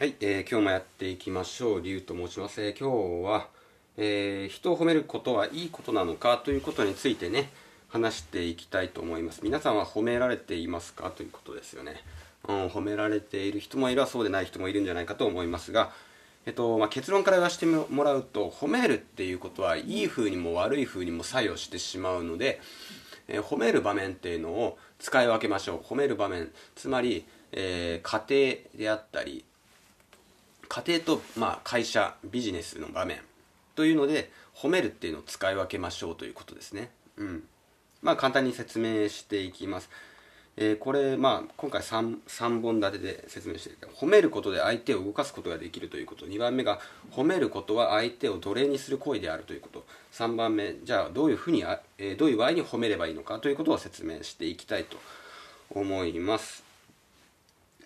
はい、えー、今日もやっていきましょう。りゅうと申します。えー、今日は、えー、人を褒めることはいいことなのかということについてね、話していきたいと思います。皆さんは褒められていますか？ということですよね。うん、褒められている人もいればそうでない人もいるんじゃないかと思いますが、えっとまあ、結論から言わせてもらうと褒めるっていうことはいい風にも悪い風にも作用してしまうので、えー、褒める場面っていうのを使い分けましょう褒める場面つまり、えー、家庭であったり家庭と、まあ、会社ビジネスの場面というので褒めるっていうのを使い分けましょうということですね。うん。まあ簡単に説明していきます。えー、これ、まあ、今回 3, 3本立てで説明してるけど褒めることで相手を動かすことができるということ。2番目が褒めることは相手を奴隷にする行為であるということ。3番目じゃあどういうふうに、えー、どういう場合に褒めればいいのかということを説明していきたいと思います、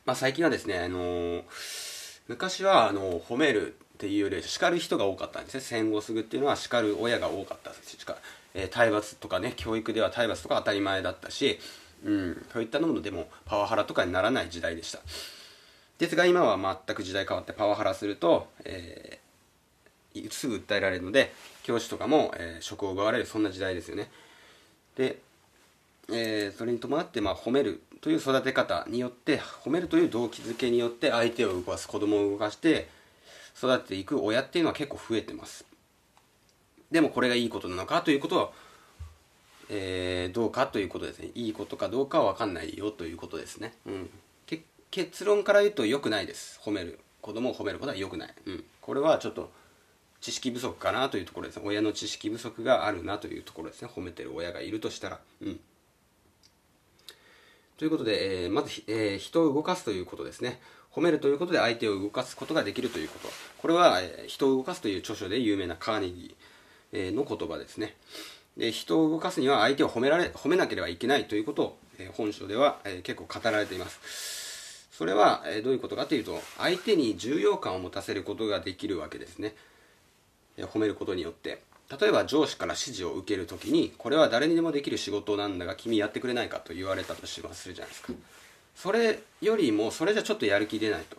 まあ、最近はですね、あのー昔はあの褒めるっていうより叱る人が多かったんですね。戦後すぐっていうのは叱る親が多かったしか、えー、体罰とかね教育では体罰とか当たり前だったし、うん、そういったものでもパワハラとかにならない時代でした。ですが今は全く時代変わってパワハラすると、えー、すぐ訴えられるので教師とかも、えー、職を奪われるそんな時代ですよね。で、えー、それに伴って、まあ、褒めるという育て方によって褒めるという動機づけによって相手を動かす子供を動かして育てていく親っていうのは結構増えてます。でもこれがいいことなのかということは、えー、どうかということですね。いいことかどうかは分かんないよということですね、うん、結論から言うと良くないです。褒める。子供を褒めることは良くない、うん、これはちょっと知識不足かなというところですね。親の知識不足があるなというところですね。褒めてる親がいるとしたら。うん。ということで、えー、まず、えー、人を動かすということですね。褒めるということで相手を動かすことができるということ。これは、えー、人を動かすという著書で有名なカーネギー、え、の言葉ですね。で人を動かすには相手を褒められ褒めなければいけないということを、え、本書では、え、結構語られています。それは、え、どういうことかというと、相手に重要感を持たせることができるわけですね。え、褒めることによって。例えば上司から指示を受けるときにこれは誰にでもできる仕事なんだが君やってくれないかと言われたとしまするじゃないですかそれよりもそれじゃちょっとやる気出ないと。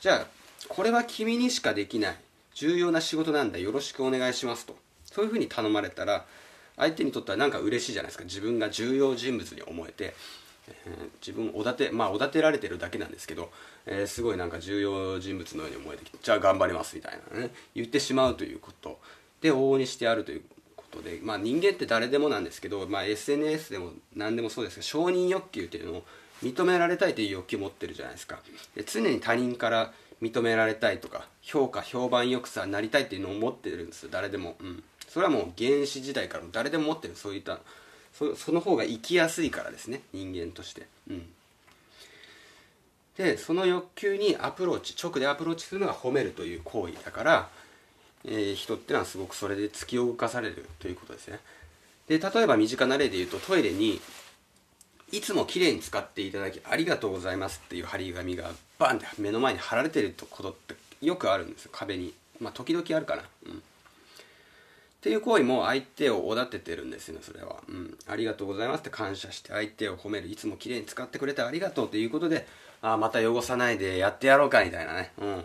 じゃあこれは君にしかできない。重要な仕事なんだ。よろしくお願いしますと。そういうふうに頼まれたら相手にとってはなんか嬉しいじゃないですか。自分が重要人物に思えて、えー、自分おだてまあおだてられてるだけなんですけど、えー、すごいなんか重要人物のように思えてきてじゃあ頑張りますみたいなね。言ってしまうということ。で往々にしてあるということで、まあ、人間って誰でもなんですけど、まあ、SNS でも何でもそうですが承認欲求というのを認められたいという欲求を持ってるじゃないですか。で常に他人から認められたいとか評価評判よくさなりたいっていうのを持ってるんですよ。誰でも、うん、それはもう原始時代から誰でも持ってるそういったそその方が生きやすいからですね。人間として、うん、でその欲求にアプローチ直でアプローチするのが褒めるという行為だからえ、人っていうのはすごくそれで突き動かされるということですね。で例えば身近な例で言うとトイレにいつもきれいに使っていただきありがとうございますっていう張り紙がバンって目の前に貼られてることってよくあるんです。よ壁に。まあ時々あるかな。うん。っていう行為も相手をおだててるんですよねそれは、うん、ありがとうございますって感謝して相手を褒める。いつもきれいに使ってくれてありがとうということでああまた汚さないでやってやろうかみたいなね。うん。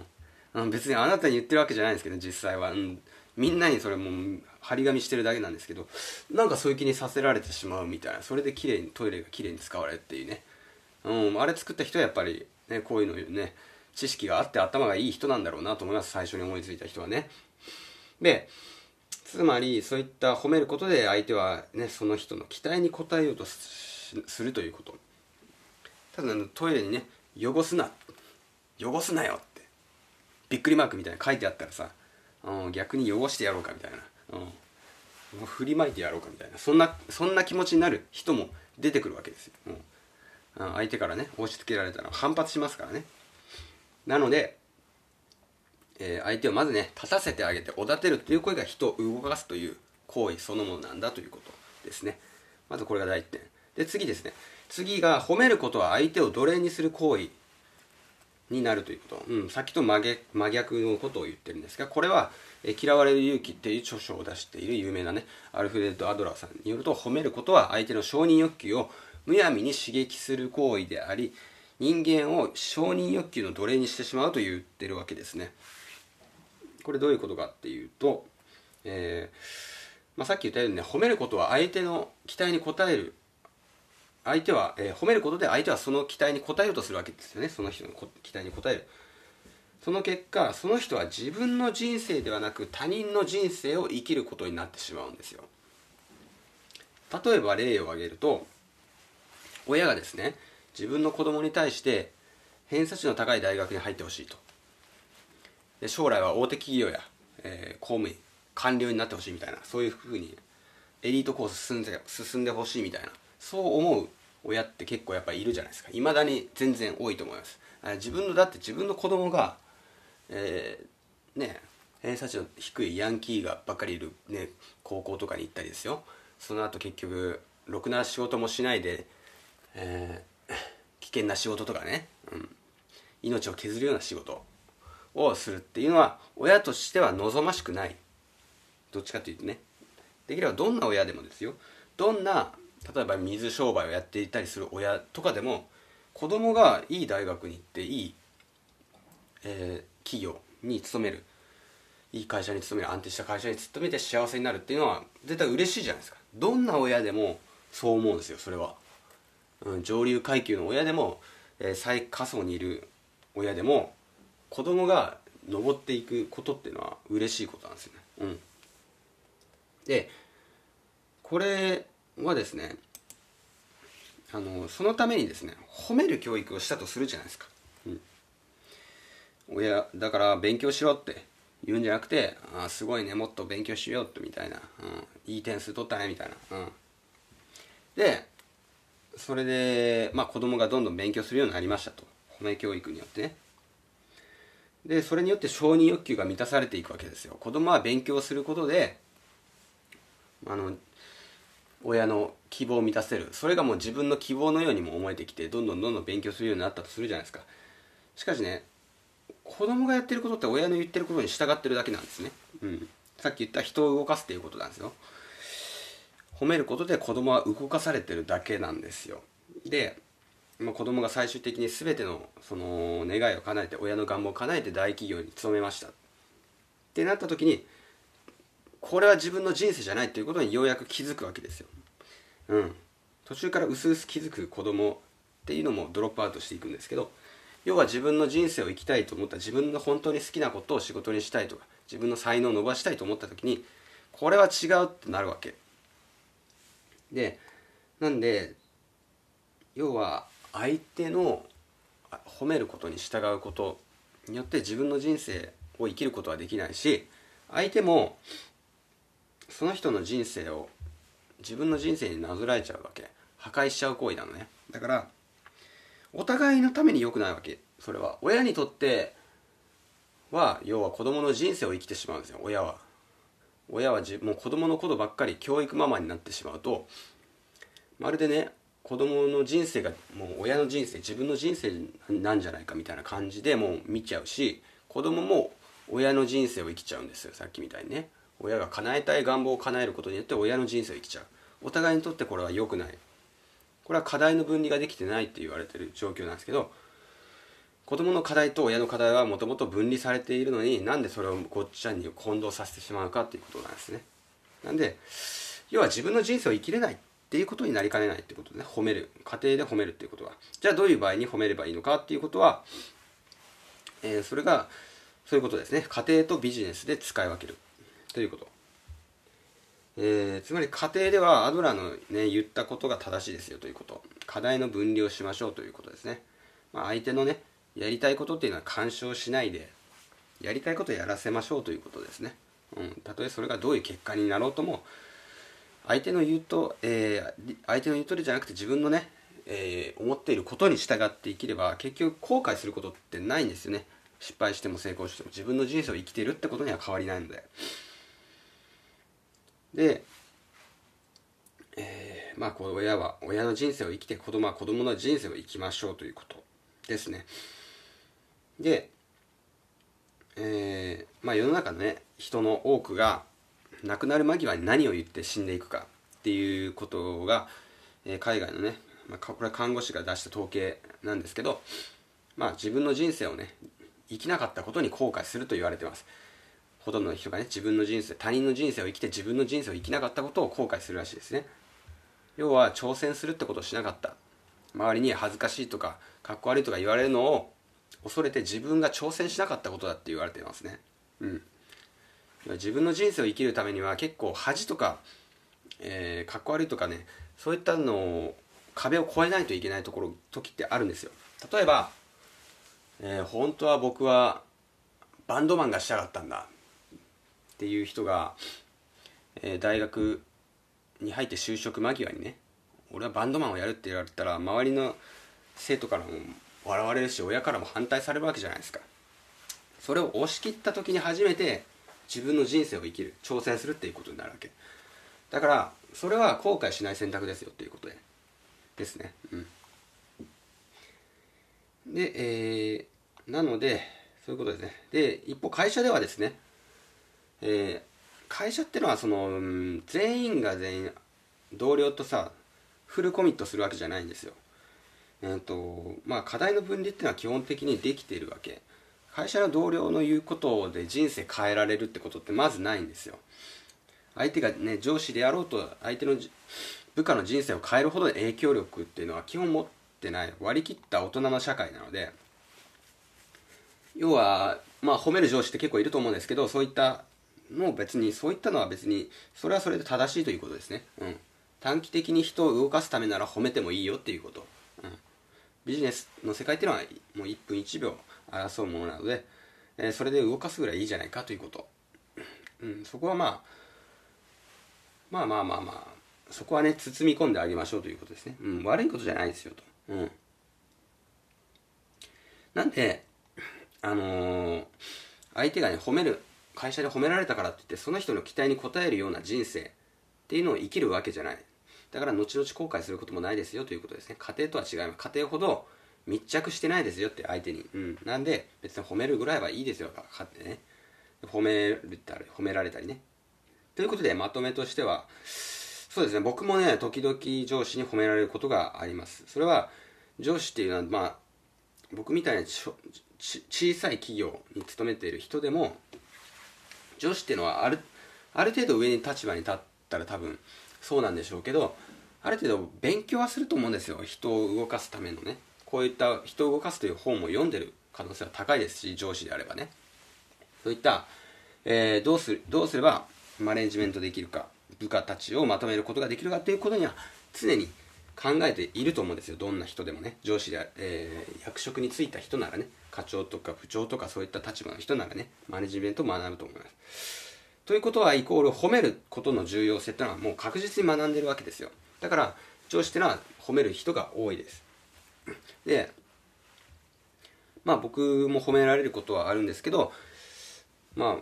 うん、別にあなたに言ってるわけじゃないんですけど実際は、うん、みんなにそれもう張り紙してるだけなんですけどなんかそういう気にさせられてしまうみたいな。それで綺麗にトイレが綺麗に使われるっていうね、うん、あれ作った人はやっぱり、ね、こういうのね知識があって頭がいい人なんだろうなと思います。最初に思いついた人はね。でつまりそういった褒めることで相手はねその人の期待に応えようとするということ。ただトイレにね汚すな。汚すなよ。びっくりマークみたいな書いてあったらさ、うん、逆に汚してやろうかみたいな、うん、もう振りまいてやろうかみたいな。そんなそんな気持ちになる人も出てくるわけですよ、うん、相手からね押し付けられたら反発しますからね。なので、えー、相手をまずね立たせてあげておだてるという声が人を動かすという行為そのものなんだということですね。まずこれが第一点。で次ですね。次が褒めることは相手を奴隷にする行為になるということ、うん、さっきと真逆のことを言ってるんですがこれは「え嫌われる勇気」っていう著書を出している有名なねアルフレッド・アドラーさんによると褒めることは相手の承認欲求をむやみに刺激する行為であり人間を承認欲求の奴隷にしてしまうと言ってるわけですね。これどういうことかっていうと、えーまあ、さっき言ったようにね褒めることは相手の期待に応える相手は、えー、褒めることで相手はその期待に応えようとするわけですよね。その人の期待に応える。その結果その人は自分の人生ではなく他人の人生を生きることになってしまうんですよ。例えば例を挙げると親がですね自分の子供に対して偏差値の高い大学に入ってほしいと。で将来は大手企業や、えー、公務員官僚になってほしいみたいなそういうふうにエリートコース進んで進んでほしいみたいな。そう思う親って結構やっぱいるじゃないですか。いまだに全然多いと思います。自分のだって自分の子供がえー、ね偏差値の低いヤンキーがばっかりいる、ね、高校とかに行ったりですよ。その後結局ろくな仕事もしないで、えー、危険な仕事とかね、うん、命を削るような仕事をするっていうのは親としては望ましくない。どっちかというとね。できればどんな親でもですよ。どんな例えば水商売をやっていたりする親とかでも子供がいい大学に行っていい、えー、企業に勤めるいい会社に勤める安定した会社に勤めて幸せになるっていうのは絶対嬉しいじゃないですか。どんな親でもそう思うんですよそれは、うん、上流階級の親でも、えー、最下層にいる親でも子供が上っていくことっていうのは嬉しいことなんですよね。うん。でこれはですねあのそのためにですね褒める教育をしたとするじゃないですか。うん。親だから勉強しろって言うんじゃなくてあすごいねもっと勉強しようってみたいな、うん、いい点数取ったねみたいな、うん、でそれで、まあ、子供がどんどん勉強するようになりましたと。褒め教育によってね。でそれによって承認欲求が満たされていくわけですよ。子供は勉強することであの親の希望を満たせる。それがもう自分の希望のようにも思えてきてどんどんどんどん勉強するようになったとするじゃないですか。しかしね子供がやってることって親の言ってることに従ってるだけなんですね、うん、さっき言った人を動かすっていうことなんですよ。褒めることで子供は動かされてるだけなんですよ。で、まあ、子供が最終的に全てのその願いを叶えて親の願望を叶えて大企業に勤めました。ってなった時にこれは自分の人生じゃないっていうことにようやく気づくわけですよ。うん。途中から薄々気づく子供っていうのもドロップアウトしていくんですけど要は自分の人生を生きたいと思った自分の本当に好きなことを仕事にしたいとか自分の才能を伸ばしたいと思った時にこれは違うってなるわけ。でなんで要は相手の褒めることに従うことによって自分の人生を生きることはできないし相手もその人の人生を自分の人生になぞらえちゃうわけ。破壊しちゃう行為なのね。だからお互いのために良くないわけ。それは。親にとっては要は子供の人生を生きてしまうんですよ。親は。親はじもう子供のことばっかり教育ママになってしまうとまるでね子供の人生がもう親の人生自分の人生なんじゃないかみたいな感じでもう見ちゃうし子供も親の人生を生きちゃうんですよ。さっきみたいにね。親が叶えたい願望を叶えることによって親の人生を生きちゃう。お互いにとってこれは良くない。これは課題の分離ができてないって言われてる状況なんですけど子供の課題と親の課題はもともと分離されているのになんでそれをごっちゃに混同させてしまうかっていうことなんですね。なんで要は自分の人生を生きれないっていうことになりかねないってことでね。褒める。家庭で褒めるっていうことは。じゃあどういう場合に褒めればいいのかっていうことは、えー、それがそういうことですね。家庭とビジネスで使い分ける。ということ。えー、つまり家庭ではアドラーの、ね、言ったことが正しいですよということ。課題の分離をしましょうということですね、まあ、相手のねやりたいことっていうのは干渉しないでやりたいことをやらせましょうということですね、うん、たとえそれがどういう結果になろうとも相手の言うと、えー、相手の言う通りじゃなくて自分のね、えー、思っていることに従って生きれば結局後悔することってないんですよね。失敗しても成功しても自分の人生を生きているってことには変わりないので。で、えー、まあ親は親の人生を生きて子供は子供の人生を生きましょうということですね。で、えー、まあ世の中のね人の多くが亡くなる間際に何を言って死んでいくかっていうことが、えー、海外のねまあ、これは看護師が出した統計なんですけど、まあ、自分の人生をね生きなかったことに後悔すると言われてます。ほとんどの人がね自分の人生他人の人生を生きて自分の人生を生きなかったことを後悔するらしいですね。要は挑戦するってことをしなかった。周りに恥ずかしいとかかっこ悪いとか言われるのを恐れて自分が挑戦しなかったことだって言われてますね。うん。自分の人生を生きるためには結構恥とか、えー、かっこ悪いとかねそういったのを壁を越えないといけないところ時ってあるんですよ。例えば、えー、本当は僕はバンドマンがしたかったんだ。っていう人が、えー、大学に入って就職間際にね俺はバンドマンをやるって言われたら周りの生徒からも笑われるし親からも反対されるわけじゃないですか。それを押し切った時に初めて自分の人生を生きる挑戦するっていうことになるわけ。だからそれは後悔しない選択ですよっていうことでですね。うん。でえー、なのでそういうことですね。で一方会社ではですねえー、会社ってのはその、うん、全員が全員同僚とさフルコミットするわけじゃないんですよ。えっ、ー、とまあ課題の分離っていうのは基本的にできているわけ。会社の同僚の言うことで人生変えられるってことってまずないんですよ。相手がね上司であろうと相手の部下の人生を変えるほどの影響力っていうのは基本持ってない。割り切った大人の社会なので。要はまあ褒める上司って結構いると思うんですけどそういったのを別にそういったのは別にそれはそれで正しいということですね。うん。短期的に人を動かすためなら褒めてもいいよっていうこと、うん、ビジネスの世界っていうのはもう1分1秒争うものなので、えー、それで動かすぐらいいいじゃないかということ、うん、そこはまあまあまあまあまあそこはね包み込んであげましょうということですね、うん、悪いことじゃないですよと、うん、なんであのー、相手がね褒める会社で褒められたからって言ってその人の期待に応えるような人生っていうのを生きるわけじゃない。だから後々後悔することもないですよということですね。家庭とは違います。家庭ほど密着してないですよって相手に、うん、なんで別に褒めるぐらいはいいですよかってね。褒めるたり褒められたりね。ということでまとめとしてはそうですね。僕もね時々上司に褒められることがあります。それは上司っていうのはまあ僕みたいな小さい企業に勤めている人でも上司っていうのはあるある程度上に立場に立ったら多分そうなんでしょうけどある程度勉強はすると思うんですよ。人を動かすためのね。こういった人を動かすという本も読んでる可能性は高いですし上司であればね。そういった、えー、どうするどうすればマネジメントできるか部下たちをまとめることができるかということには常に考えていると思うんですよ。どんな人でもね。上司で、えー、役職に就いた人ならね。課長とか部長とかそういった立場の人ならねマネジメントを学ぶと思います。ということはイコール褒めることの重要性ってのはもう確実に学んでるわけですよ。だから上司っていうのは褒める人が多いです。でまあ僕も褒められることはあるんですけどま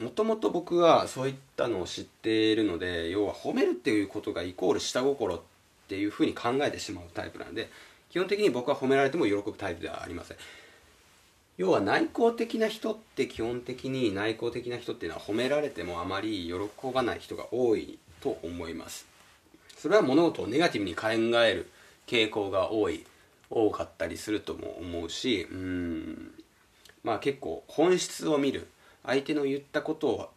あもともと僕はそういったのを知っているので要は褒めるっていうことがイコール下心っていうふうに考えてしまうタイプなんで基本的に僕は褒められても喜ぶタイプではありません。要は内向的な人って基本的に内向的な人っていうのは褒められてもあまり喜ばない人が多いと思います。それは物事をネガティブに考える傾向が多い多かったりするとも思うしうん。まあ結構本質を見る。相手の言ったことを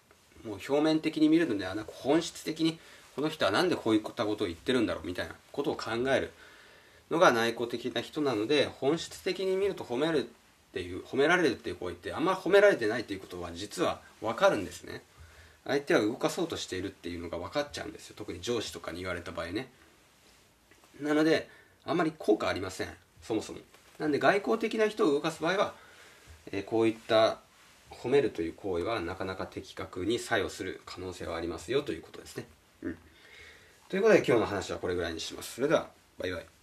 もう表面的に見るのではなく本質的にこの人は何でこういったことを言ってるんだろうみたいなことを考えるのが内向的な人なので本質的に見ると褒めるっていう褒められるっていう行為ってあんま褒められてないっていうことは実は分かるんですね。相手は動かそうとしているっていうのが分かっちゃうんですよ。特に上司とかに言われた場合ね。なのであんまり効果ありません。そもそも。なんで外交的な人を動かす場合は、えー、こういった褒めるという行為はなかなか的確に作用する可能性はありますよということですね、うん、ということで今日の話はこれぐらいにします。それではバイバイ。